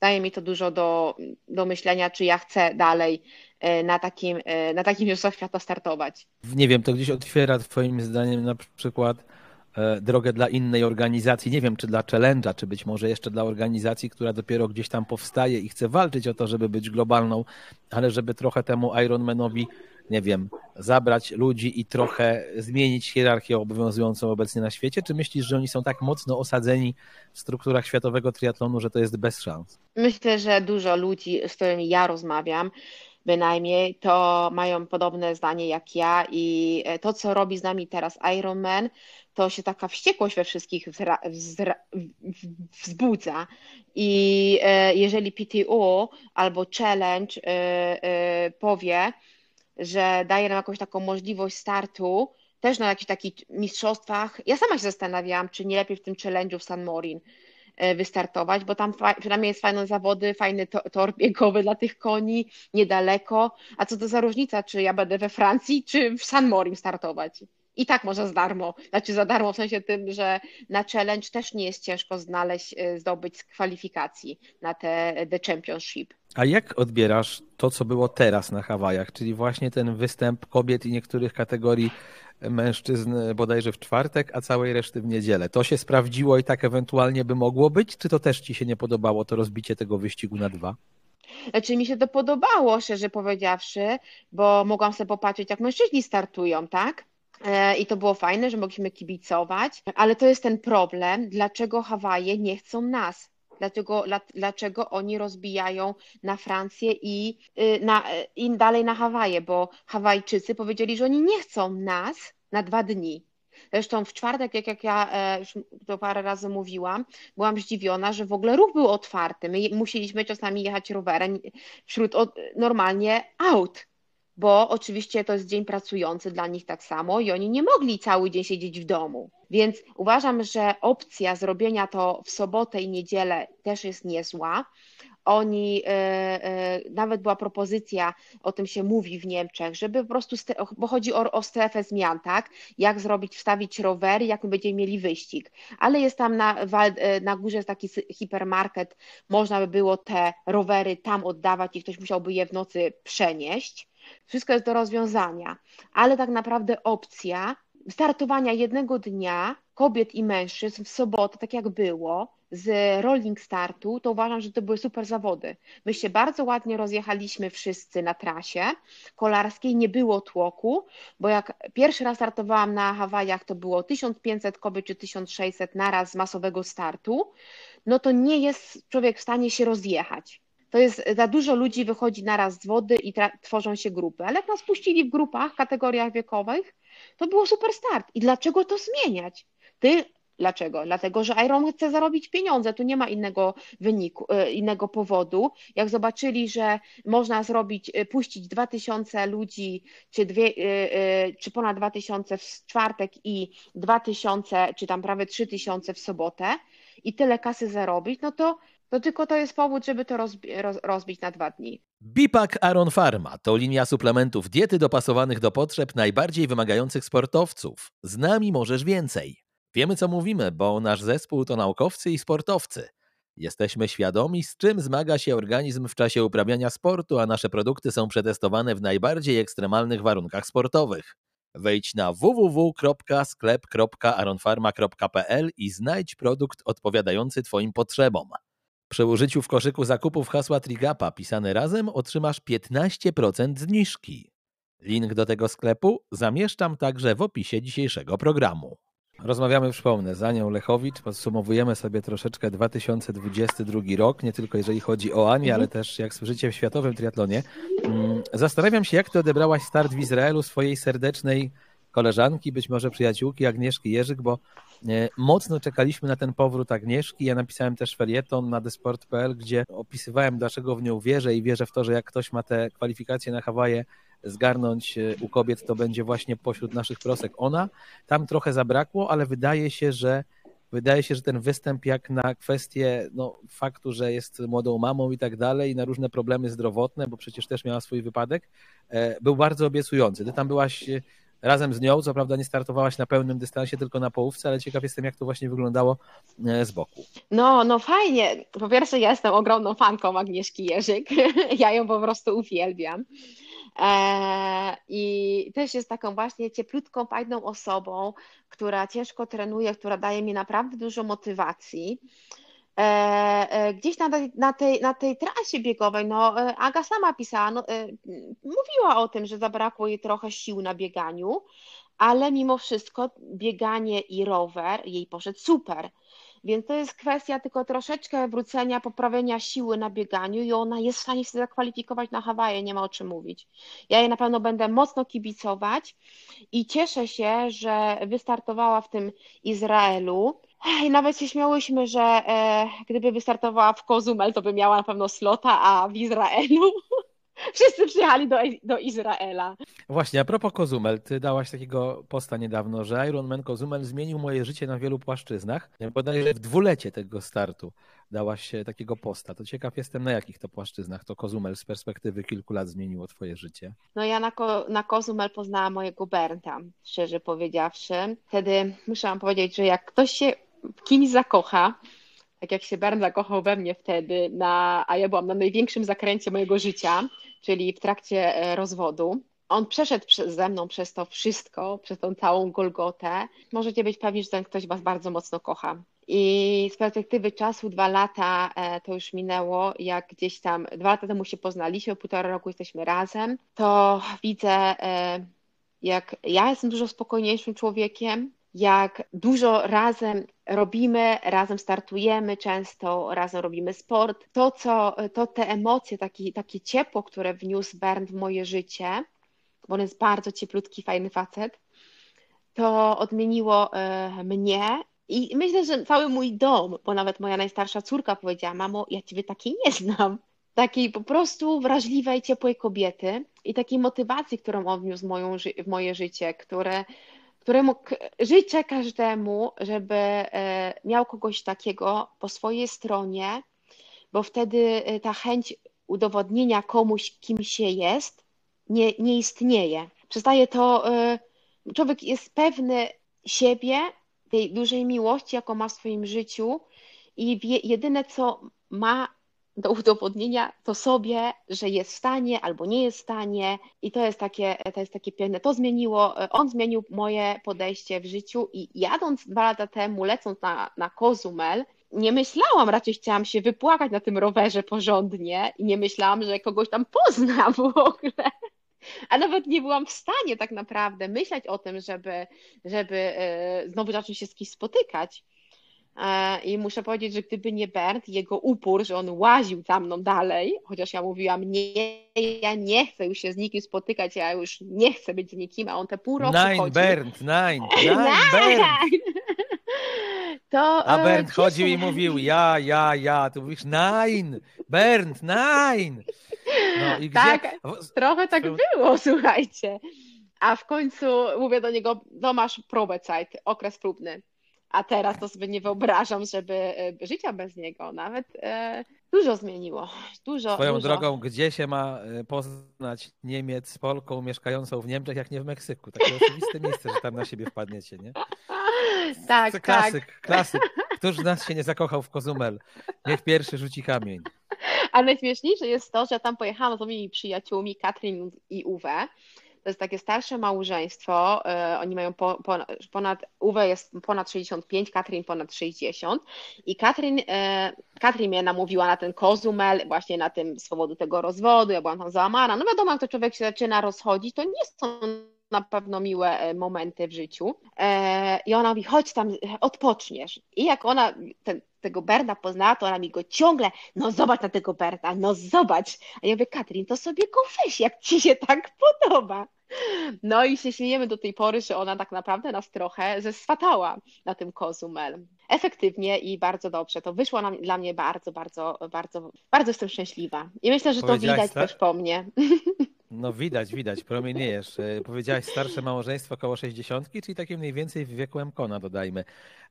Daje mi to dużo do, do myślenia, czy ja chcę dalej na takim, na takim Mistrzostwach Świata startować. Nie wiem, to gdzieś otwiera Twoim zdaniem na przykład E, drogę dla innej organizacji, nie wiem czy dla Challenge'a, czy być może jeszcze dla organizacji, która dopiero gdzieś tam powstaje i chce walczyć o to, żeby być globalną, ale żeby trochę temu Ironmanowi, nie wiem, zabrać ludzi i trochę zmienić hierarchię obowiązującą obecnie na świecie? Czy myślisz, że oni są tak mocno osadzeni w strukturach światowego triatlonu, że to jest bez szans? Myślę, że dużo ludzi, z którymi ja rozmawiam, bynajmniej, to mają podobne zdanie jak ja i e, to, co robi z nami teraz Ironman, to się taka wściekłość we wszystkich wzbudza. I e, jeżeli PTO albo Challenge e, powie, że daje nam jakąś taką możliwość startu, też na jakichś takich mistrzostwach, ja sama się zastanawiałam, czy nie lepiej w tym challenge'u w San Morin, wystartować, bo tam przynajmniej jest fajne zawody, fajny tor biegowy dla tych koni, niedaleko. A co to za różnica, czy ja będę we Francji, czy w San Morim startować? I tak może za darmo, znaczy za darmo w sensie tym, że na challenge też nie jest ciężko znaleźć, e, zdobyć kwalifikacji na te The Championship. A jak odbierasz to, co było teraz na Hawajach, czyli właśnie ten występ kobiet i niektórych kategorii mężczyzn bodajże w czwartek, a całej reszty w niedzielę. To się sprawdziło i tak ewentualnie by mogło być, czy to też ci się nie podobało, to rozbicie tego wyścigu na dwa? Znaczy mi się to podobało, szczerze powiedziawszy, bo mogłam sobie popatrzeć, jak mężczyźni startują, tak? E, I to było fajne, że mogliśmy kibicować, ale to jest ten problem, dlaczego Hawaje nie chcą nas. Dlaczego, dlaczego oni rozbijają na Francję i, y, na, y, i dalej na Hawaje, bo Hawajczycy powiedzieli, że oni nie chcą nas na dwa dni. Zresztą w czwartek, jak, jak ja e, już to parę razy mówiłam, byłam zdziwiona, że w ogóle ruch był otwarty. My musieliśmy czasami jechać rowerem wśród normalnie aut bo oczywiście to jest dzień pracujący dla nich tak samo i oni nie mogli cały dzień siedzieć w domu. Więc uważam, że opcja zrobienia to w sobotę i niedzielę też jest niezła. Oni, e, e, nawet była propozycja, o tym się mówi w Niemczech, żeby po prostu, bo chodzi o, o strefę zmian, tak? Jak zrobić, wstawić rowery, jak my będziemy mieli wyścig. Ale jest tam na, e, na górze jest taki hipermarket, można by było te rowery tam oddawać i ktoś musiałby je w nocy przenieść wszystko jest do rozwiązania, ale tak naprawdę opcja startowania jednego dnia kobiet i mężczyzn w sobotę, tak jak było, z rolling startu, to uważam, że to były super zawody. My się bardzo ładnie rozjechaliśmy wszyscy na trasie kolarskiej, nie było tłoku, bo jak pierwszy raz startowałam na Hawajach, to było 1500 kobiet czy 1600 naraz z masowego startu, no to nie jest człowiek w stanie się rozjechać to jest za dużo ludzi wychodzi naraz z wody i tworzą się grupy. Ale jak nas puścili w grupach, kategoriach wiekowych, to było super start. I dlaczego to zmieniać? Ty Dlaczego? Dlatego, że Iron chce zarobić pieniądze, tu nie ma innego wyniku, e, innego powodu. Jak zobaczyli, że można zrobić, e, puścić 2000 ludzi, czy, dwie, e, czy ponad 2000 w czwartek i 2000, czy tam prawie 3000 w sobotę i tyle kasy zarobić, no to to tylko to jest powód, żeby to rozbi roz rozbić na dwa dni. Bipak Aron Pharma to linia suplementów diety dopasowanych do potrzeb najbardziej wymagających sportowców. Z nami możesz więcej. Wiemy, co mówimy, bo nasz zespół to naukowcy i sportowcy. Jesteśmy świadomi, z czym zmaga się organizm w czasie uprawiania sportu, a nasze produkty są przetestowane w najbardziej ekstremalnych warunkach sportowych. Wejdź na www.sklep.aronfarma.pl i znajdź produkt odpowiadający Twoim potrzebom. Przy użyciu w koszyku zakupów hasła Trigapa pisane razem otrzymasz 15% zniżki. Link do tego sklepu zamieszczam także w opisie dzisiejszego programu. Rozmawiamy, przypomnę, z Anią Lechowicz, podsumowujemy sobie troszeczkę 2022 rok, nie tylko jeżeli chodzi o Anię, mhm. ale też jak słyszycie w światowym triatlonie. Mm, zastanawiam się, jak ty odebrałaś start w Izraelu swojej serdecznej koleżanki, być może przyjaciółki Agnieszki Jerzyk, bo e, mocno czekaliśmy na ten powrót Agnieszki. Ja napisałem też felieton na desport.pl, gdzie opisywałem, dlaczego w nią wierzę i wierzę w to, że jak ktoś ma te kwalifikacje na Hawaje zgarnąć e, u kobiet, to będzie właśnie pośród naszych prosek ona. Tam trochę zabrakło, ale wydaje się, że wydaje się, że ten występ jak na kwestię no, faktu, że jest młodą mamą i tak dalej, i na różne problemy zdrowotne, bo przecież też miała swój wypadek, e, był bardzo obiecujący. Ty tam byłaś razem z nią. Co prawda nie startowałaś na pełnym dystansie, tylko na połówce, ale ciekaw jestem, jak to właśnie wyglądało e, z boku. No, no fajnie. Po pierwsze, ja jestem ogromną fanką Agnieszki Jerzyk. <laughs> Ja ją po prostu uwielbiam. E, I też jest taką właśnie cieplutką, fajną osobą, która ciężko trenuje, która daje mi naprawdę dużo motywacji. E, e, gdzieś na na tej, na tej trasie biegowej, no e, Aga sama pisała, no, mówiła o tym, że zabrakło jej trochę sił na bieganiu, ale mimo wszystko bieganie i rower jej poszedł super. Więc to jest kwestia tylko troszeczkę wrócenia, poprawienia siły na bieganiu i ona jest w stanie się zakwalifikować na Hawaje, nie ma o czym mówić. Ja jej na pewno będę mocno kibicować i cieszę się, że wystartowała w tym Izraelu. I nawet się śmiałyśmy, że e, gdyby wystartowała w Kozumel, to by miała na pewno slota, a w Izraelu <laughs> wszyscy przyjechali do, do Izraela. Właśnie, a propos Kozumel, ty dałaś takiego posta niedawno, że Ironman Kozumel zmienił moje życie na wielu płaszczyznach. Bodajże w dwulecie tego startu dałaś takiego posta. To ciekaw jestem, na jakich to płaszczyznach to Kozumel z perspektywy kilku lat zmieniło twoje życie. No ja na, ko na Kozumel poznałam mojego Bernta, szczerze powiedziawszy. Wtedy muszę wam powiedzieć, że jak ktoś się w kimś zakocha, tak jak się Bern zakochał we mnie wtedy, na, a ja byłam na największym zakręcie mojego życia, czyli w trakcie e, rozwodu. On przeszedł ze mną przez to wszystko, przez tą całą Golgotę. Możecie być pewni, że ten ktoś Was bardzo mocno kocha. I z perspektywy czasu, dwa lata e, to już minęło, jak gdzieś tam, dwa lata temu się poznaliśmy, półtora roku jesteśmy razem, to widzę e, jak ja jestem dużo spokojniejszym człowiekiem, jak dużo razem robimy, razem startujemy często, razem robimy sport. To, co, to te emocje, taki, takie ciepło, które wniósł Bernd w moje życie, bo on jest bardzo cieplutki, fajny facet, to odmieniło e, mnie i myślę, że cały mój dom, bo nawet moja najstarsza córka powiedziała, mamo, ja ciebie takiej nie znam. Takiej po prostu wrażliwej, ciepłej kobiety i takiej motywacji, którą on wniósł w, moje życie, które, któremu życzę każdemu, żeby e, miał kogoś takiego po swojej stronie, bo wtedy e, ta chęć udowodnienia komuś, kim się jest, nie, nie istnieje. Przestaje to, e, człowiek jest pewny siebie, tej dużej miłości, jaką ma w swoim życiu i wie, jedyne, co ma do udowodnienia to sobie, że jest w stanie albo nie jest w stanie i to jest takie, to jest takie piękne. To zmieniło, on zmienił moje podejście w życiu i jadąc dwa lata temu, lecąc na, na Kozumel, nie myślałam, raczej chciałam się wypłakać na tym rowerze porządnie i nie myślałam, że kogoś tam poznam w ogóle. A nawet nie byłam w stanie tak naprawdę myśleć o tym, żeby, żeby e, znowu zacząć się z kimś spotykać. E, I muszę powiedzieć, że gdyby nie Bert, jego upór, że on łaził za mną dalej, chociaż ja mówiłam, nie, ja nie chcę już się z nikim spotykać, ja już nie chcę być z nikim, a on te pół roku Nein, chodził. Bernd, <laughs> nein, nein, Bernd. <laughs> To, a e, Bernd cieszę- chodził i mówił ja, ja, ja. Tu mówisz nein, Bernd, nein. No i gdzie? Tak. w- Trochę tak było, <laughs> słuchajcie. A w końcu mówię do niego, no masz Probezeit, okres próbny. A teraz to sobie nie wyobrażam, żeby e, życia bez niego. Nawet e, dużo zmieniło. Dużo, Swoją dużo. drogą, gdzie się ma e, poznać Niemiec z Polką mieszkającą w Niemczech, jak nie w Meksyku? Takie <laughs> oczywiste miejsce, że tam na siebie wpadniecie, nie? <laughs> Tak, To tak. klasyk, klasyk. Któż z nas się nie zakochał w Kozumel? Niech pierwszy rzuci kamień. <laughs> A najśmieszniejsze jest to, że tam pojechałam z moimi przyjaciółmi Katrin i Uwe. To jest takie starsze małżeństwo. e, Oni mają po, po, ponad, Uwe jest ponad 65, Katrin ponad 60. I Katrin, e, Katrin mnie namówiła na ten kozumel, właśnie na tym z powodu tego rozwodu. Ja byłam tam załamana. No wiadomo, jak to człowiek się zaczyna rozchodzić, to nie są na pewno miłe e, momenty w życiu. I ona mówi, chodź tam, odpoczniesz. I jak ona ten, tego Berna poznała, to ona mi go ciągle, no zobacz na tego Berna, no zobacz. A ja mówię, Katrin, to sobie go weź, jak ci się tak podoba. No i się śmiejemy do tej pory, że ona tak naprawdę nas trochę zeswatała na tym Kozumel. Efektywnie i bardzo dobrze. To wyszło nam, dla mnie bardzo, bardzo, bardzo, bardzo jestem szczęśliwa. I myślę, że to widać tak? też po mnie. <laughs> No widać, widać, promieniejesz. E, Powiedziałaś starsze małżeństwo około 60, czyli takie mniej więcej w wieku Mkona, dodajmy.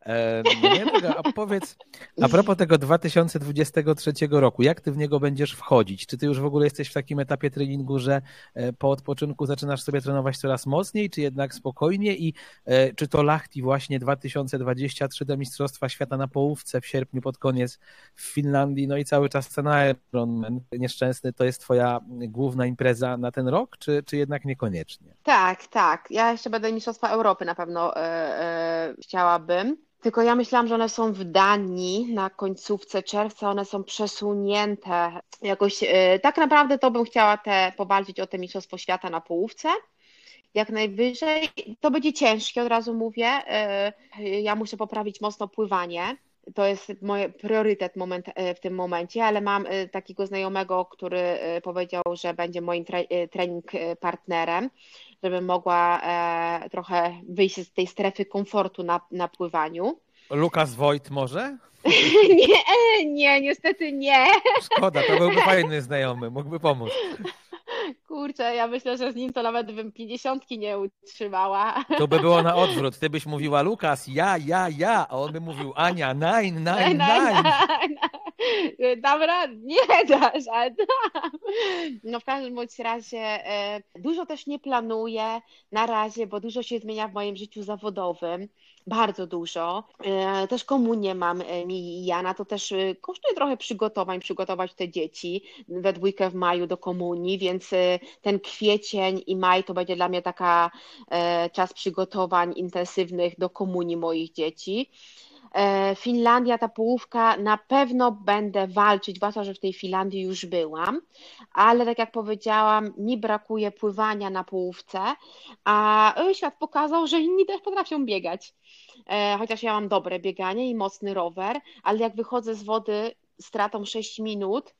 E, no nie, a powiedz, a propos tego 2023 roku, jak ty w niego będziesz wchodzić? Czy ty już w ogóle jesteś w takim etapie treningu, że e, po odpoczynku zaczynasz sobie trenować coraz mocniej, czy jednak spokojnie i e, czy to Lahti właśnie 2023 do Mistrzostwa Świata na połówce w sierpniu pod koniec w Finlandii, no i cały czas scena Ironman nieszczęsny, to jest twoja główna impreza na ten rok, czy, czy jednak niekoniecznie? Tak, tak. Ja jeszcze będę Mistrzostwa Europy na pewno e, e, chciałabym. Tylko ja myślałam, że one są w Danii na końcówce czerwca, one są przesunięte jakoś. e, tak naprawdę to bym chciała te, powalczyć o te Mistrzostwo Świata na połówce. Jak najwyżej. To będzie ciężkie, od razu mówię. E, ja muszę poprawić mocno pływanie. To jest mój priorytet moment, e, w tym momencie, ale mam e, takiego znajomego, który powiedział, że będzie moim tre, trening partnerem, żebym mogła trochę wyjść z tej strefy komfortu na, na pływaniu. Lukas Wojt może? <laughs> Nie, nie, niestety nie. Szkoda, to byłby <laughs> fajny znajomy, mógłby pomóc. Kurczę, ja myślę, że z nim to nawet bym pięćdziesiątki nie utrzymała. To by było na odwrót. Ty byś mówiła Lukas, ja, ja, ja, a on by mówił Ania, nein, nein, <laughs> nein. Dobra, nie dasz, ale dam. No w każdym bądź razie e, dużo też nie planuję na razie, bo dużo się zmienia w moim życiu zawodowym. Bardzo dużo. E, Też komunię mam e, mi i Jana, to też kosztuje trochę przygotowań, przygotować te dzieci we dwójkę w maju do komunii, więc ten kwiecień i maj to będzie dla mnie taka czas przygotowań intensywnych do komunii moich dzieci. E, Finlandia, ta połówka, na pewno będę walczyć, zwłaszcza, że w tej Finlandii już byłam, ale tak jak powiedziałam, mi brakuje pływania na połówce, a e, świat pokazał, że inni też potrafią biegać. E, chociaż ja mam dobre bieganie i mocny rower, ale jak wychodzę z wody stratą 6 minut,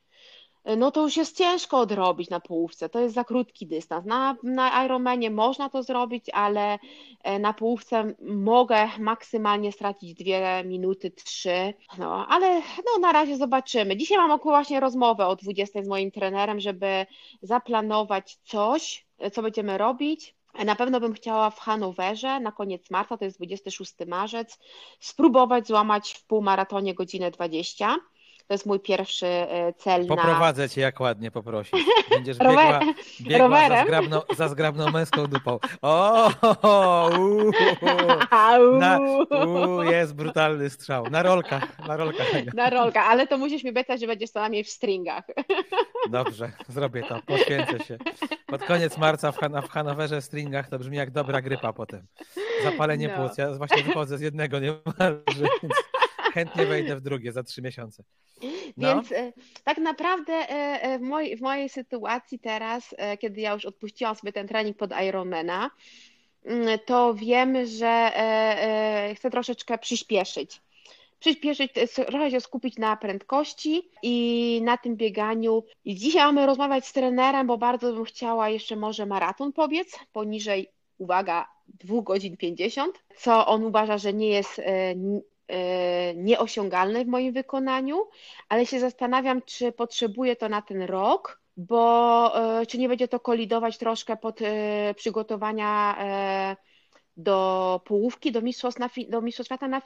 no to już jest ciężko odrobić na połówce. To jest za krótki dystans. Na, na Ironmanie można to zrobić, ale e, na połówce mogę maksymalnie stracić dwie minuty, trzy. No, ale no, na razie zobaczymy. Dzisiaj mam około właśnie rozmowę o 20 z moim trenerem, żeby zaplanować coś, co będziemy robić. Na pewno bym chciała w Hanowerze na koniec marca, to jest 26 marzec, spróbować złamać w półmaratonie godzinę 20. To jest mój pierwszy e, cel Poprowadzę na... cię, jak ładnie poprosisz. Będziesz <laughs> biegła, biegła za, zgrabną, za zgrabną męską dupą. O, uu, na, uu, jest brutalny strzał. Na rolkach, na rolkach. Na rolkach, ale to musisz mi obiecać, że będziesz co najmniej w stringach. Dobrze, zrobię to, poświęcę się. Pod koniec marca w, Han w Hanowerze w stringach to brzmi jak dobra grypa potem. Zapalenie no. płuc. Ja właśnie wychodzę z jednego niemalże, więc chętnie wejdę w drugie za trzy miesiące. No. Więc e, tak naprawdę e, e, w mojej, w mojej sytuacji teraz, kiedy ja już odpuściłam sobie ten trening pod Ironmana, mm, to wiem, że chcę troszeczkę przyspieszyć. Przyspieszyć, trochę się skupić na prędkości i na tym bieganiu. I dzisiaj mamy rozmawiać z trenerem, bo bardzo bym chciała jeszcze może maraton pobiec, poniżej, uwaga, 2 godzin 50, co on uważa, że nie jest nieosiągalne w moim wykonaniu, ale się zastanawiam, czy potrzebuję to na ten rok, bo e, czy nie będzie to kolidować troszkę pod e, przygotowania do połówki, do Mistrzostw, na, do mistrzostw Świata na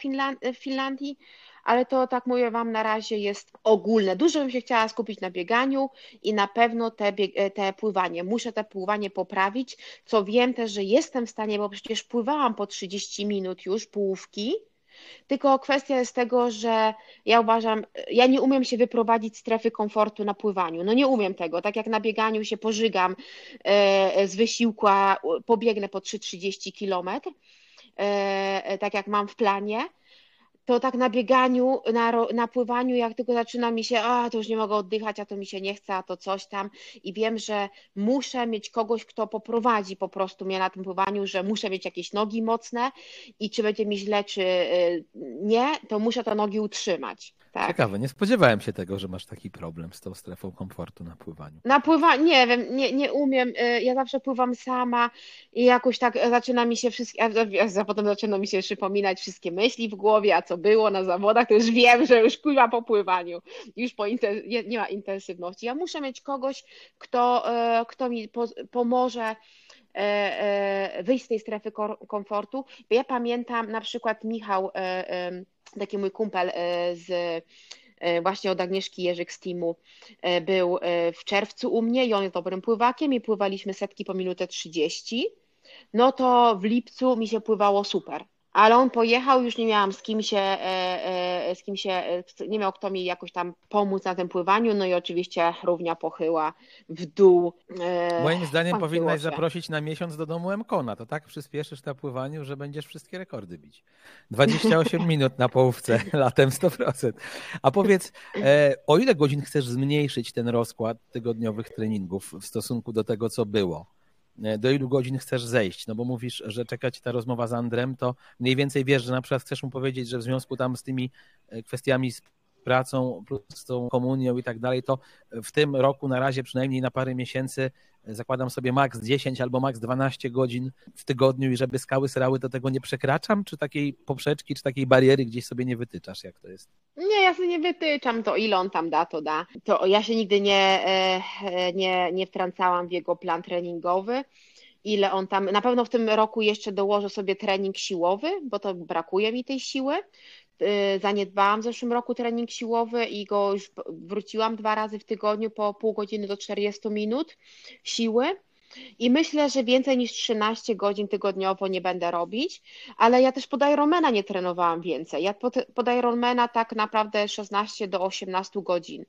Finlandii, ale to tak mówię Wam na razie jest ogólne. Dużo bym się chciała skupić na bieganiu i na pewno te, te pływanie. Muszę te pływanie poprawić, co wiem też, że jestem w stanie, bo przecież pływałam po 30 minut już połówki, tylko kwestia jest tego, że ja uważam, ja nie umiem się wyprowadzić z strefy komfortu na pływaniu. No nie umiem tego. Tak jak na bieganiu się pożygam e, z wysiłku, pobiegnę po 3-30 kilometr, e, tak jak mam w planie to tak na bieganiu, na, na pływaniu, jak tylko zaczyna mi się, a to już nie mogę oddychać, a to mi się nie chce, a to coś tam i wiem, że muszę mieć kogoś, kto poprowadzi po prostu mnie na tym pływaniu, że muszę mieć jakieś nogi mocne i czy będzie mi źle, czy y, nie, to muszę te nogi utrzymać. Tak. Ciekawe, nie spodziewałem się tego, że masz taki problem z tą strefą komfortu na pływaniu. Na pływaniu, nie wiem, nie, nie umiem. Y, ja zawsze pływam sama i jakoś tak zaczyna mi się wszystkie, a potem zaczyna mi się przypominać wszystkie myśli w głowie, a co było na zawodach, to już wiem, że już pływa po pływaniu. Już po nie, ma intensywności. Ja muszę mieć kogoś, kto, y, kto mi po, pomoże y, wyjść z tej strefy komfortu. Ja pamiętam na przykład Michał taki mój kumpel e, z e, właśnie od Agnieszki Jerzyk z teamu e, był w czerwcu u mnie i on jest dobrym pływakiem i pływaliśmy setki po minutę 30, no to w lipcu mi się pływało super ale on pojechał, już nie miałam z kim się, e, e, z kim się, e, nie miał kto mi jakoś tam pomóc na tym pływaniu, no i oczywiście równia pochyła w dół. Moim zdaniem powinnaś zaprosić na miesiąc do domu Mkona, to tak przyspieszysz na pływaniu, że będziesz wszystkie rekordy bić. 28 <laughs> minut na połówce, latem 100%. A powiedz, o ile godzin chcesz zmniejszyć ten rozkład tygodniowych treningów w stosunku do tego, co było? E, do ilu godzin chcesz zejść, no bo mówisz, że czeka ci ta rozmowa z Andrem, to mniej więcej wiesz, że na przykład chcesz mu powiedzieć, że w związku tam z tymi e, kwestiami z pracą, plus z tą komunią i tak dalej, to w tym roku na razie przynajmniej na parę miesięcy zakładam sobie maks 10 albo maks 12 godzin w tygodniu i żeby skały srały, to tego nie przekraczam? Czy takiej poprzeczki, czy takiej bariery gdzieś sobie nie wytyczasz? Jak to jest? Nie, ja sobie nie wytyczam, to ile on tam da, to da. To ja się nigdy nie, nie, nie wtrącałam w jego plan treningowy ile on tam, na pewno w tym roku jeszcze dołożę sobie trening siłowy, bo to brakuje mi tej siły. Y, zaniedbałam w zeszłym roku trening siłowy i go już wróciłam dwa razy w tygodniu po pół godziny do 40 minut siły. I myślę, że więcej niż 13 godzin tygodniowo nie będę robić, ale ja też pod Ironmana nie trenowałam więcej. Ja pod, pod Ironmana tak naprawdę 16 do 18 godzin.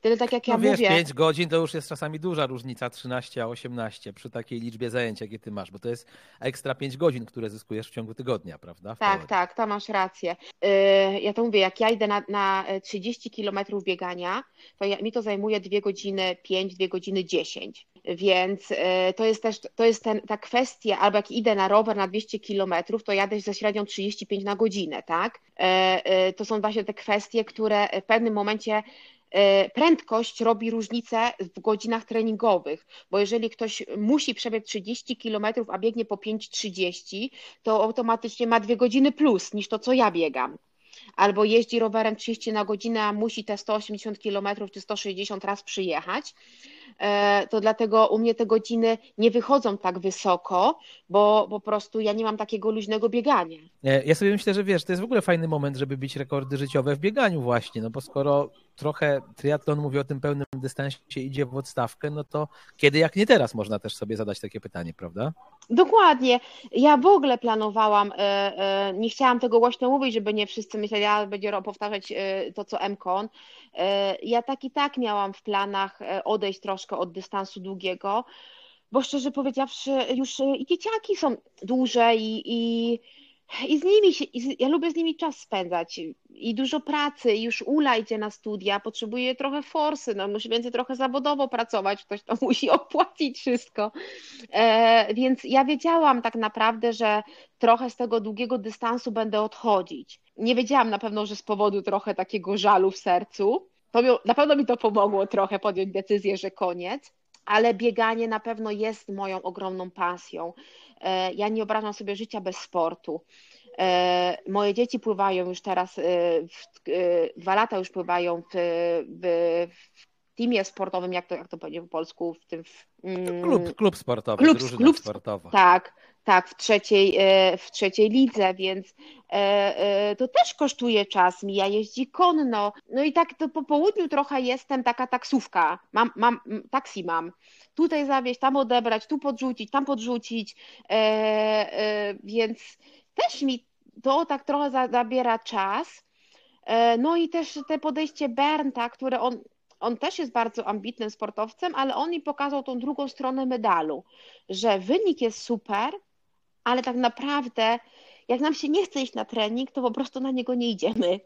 Tyle tak jak no ja wiesz, mówię. 5 godzin to już jest czasami duża różnica 13 a 18 przy takiej liczbie zajęć, jakie ty masz, bo to jest ekstra 5 godzin, które zyskujesz w ciągu tygodnia, prawda? W Tak, teorii. tak, to masz rację. Yy, Ja to mówię, jak ja idę na, na 30 kilometrów biegania, to ja, mi to zajmuje 2 godziny 5, 2 godziny 10. Więc yy, to jest też to jest ten, ta kwestia, albo jak idę na rower na 200 kilometrów, to jadę ze średnią 35 na godzinę, tak? Yy, yy, To są właśnie te kwestie, które w pewnym momencie prędkość robi różnicę w godzinach treningowych, bo jeżeli ktoś musi przebiec 30 kilometrów, a biegnie po 5,30, to automatycznie ma dwie godziny plus niż to, co ja biegam. Albo jeździ rowerem 30 na godzinę, a musi te 180 km czy 160 raz przyjechać, to dlatego u mnie te godziny nie wychodzą tak wysoko, bo po prostu ja nie mam takiego luźnego biegania. E, Ja sobie myślę, że wiesz, to jest w ogóle fajny moment, żeby bić rekordy życiowe w bieganiu właśnie, no bo skoro trochę triatlon mówi o tym pełnym dystansie idzie w odstawkę, no to kiedy jak nie teraz można też sobie zadać takie pytanie, prawda? Dokładnie. Ja w ogóle planowałam, e, e, nie chciałam tego głośno mówić, żeby nie wszyscy myśleli, a będzie powtarzać e, to, co MCON. E, Ja tak i tak miałam w planach e, odejść troszkę od dystansu długiego, bo szczerze powiedziawszy, już e, i dzieciaki są duże i, i, i z nimi się, z, ja lubię z nimi czas spędzać i dużo pracy, już Ula idzie na studia, potrzebuje trochę forsy, no musi więcej trochę zawodowo pracować, ktoś to <laughs> musi opłacić wszystko. E, Więc ja wiedziałam tak naprawdę, że trochę z tego długiego dystansu będę odchodzić. Nie wiedziałam na pewno, że z powodu trochę takiego żalu w sercu. To na pewno mi to pomogło trochę podjąć decyzję, że koniec, ale bieganie na pewno jest moją ogromną pasją. E, Ja nie wyobrażam sobie życia bez sportu. E, Moje dzieci pływają już teraz, e, dwa lata już pływają w, w, w teamie sportowym, jak to, jak to powiedzieć po polsku, w tym w, mm, Klub, klub sportowy, Klub- drużyna klub- sportowa. tak, tak, w trzeciej, e, w trzeciej lidze, więc e, e, to też kosztuje czas. Mija jeździ konno. No i tak to po południu trochę jestem taka taksówka. Mam, mam, taksi mam. Tutaj zawieźć, tam odebrać, tu podrzucić, tam podrzucić. Więc też mi to tak trochę za, zabiera czas. No i też te podejście Bernta, które on, on też jest bardzo ambitnym sportowcem, ale on mi pokazał tą drugą stronę medalu, że wynik jest super, ale tak naprawdę jak nam się nie chce iść na trening, to po prostu na niego nie idziemy.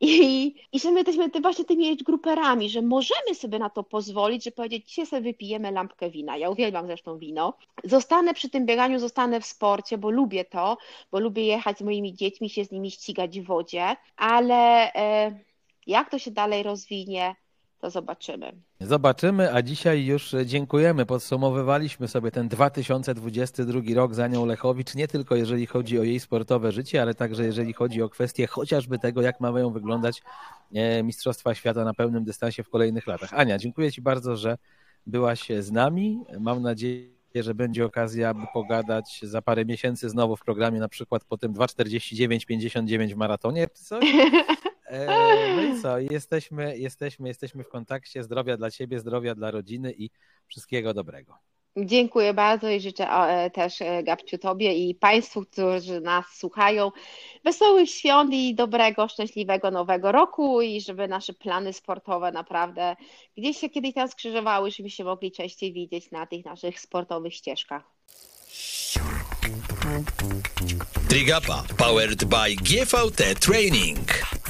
I, i że my jesteśmy ty- właśnie tymi age grouperami, że możemy sobie na to pozwolić, że powiedzieć, dzisiaj sobie wypijemy lampkę wina. Ja uwielbiam zresztą wino. Zostanę przy tym bieganiu, zostanę w sporcie, bo lubię to, bo lubię jechać z moimi dziećmi, się z nimi ścigać w wodzie, ale e, jak to się dalej rozwinie, to zobaczymy. Zobaczymy, a dzisiaj już dziękujemy. Podsumowywaliśmy sobie ten 2022 rok za nią Lechowicz, nie tylko jeżeli chodzi o jej sportowe życie, ale także jeżeli chodzi o kwestię chociażby tego, jak mają wyglądać e, Mistrzostwa Świata na pełnym dystansie w kolejnych latach. Ania, dziękuję Ci bardzo, że byłaś z nami. Mam nadzieję, że będzie okazja, aby pogadać za parę miesięcy znowu w programie, na przykład po tym 2.49.59 w maratonie. czy Coś? <laughs> E, No i co? Jesteśmy, jesteśmy, jesteśmy w kontakcie. Zdrowia dla Ciebie, zdrowia dla rodziny i wszystkiego dobrego. Dziękuję bardzo i życzę e, też e, Gabciu Tobie i Państwu, którzy nas słuchają, wesołych świąt i dobrego, szczęśliwego nowego roku i żeby nasze plany sportowe naprawdę gdzieś się kiedyś tam skrzyżowały, żebyśmy mogli częściej widzieć na tych naszych sportowych ścieżkach. Trigapa powered by GVT Training.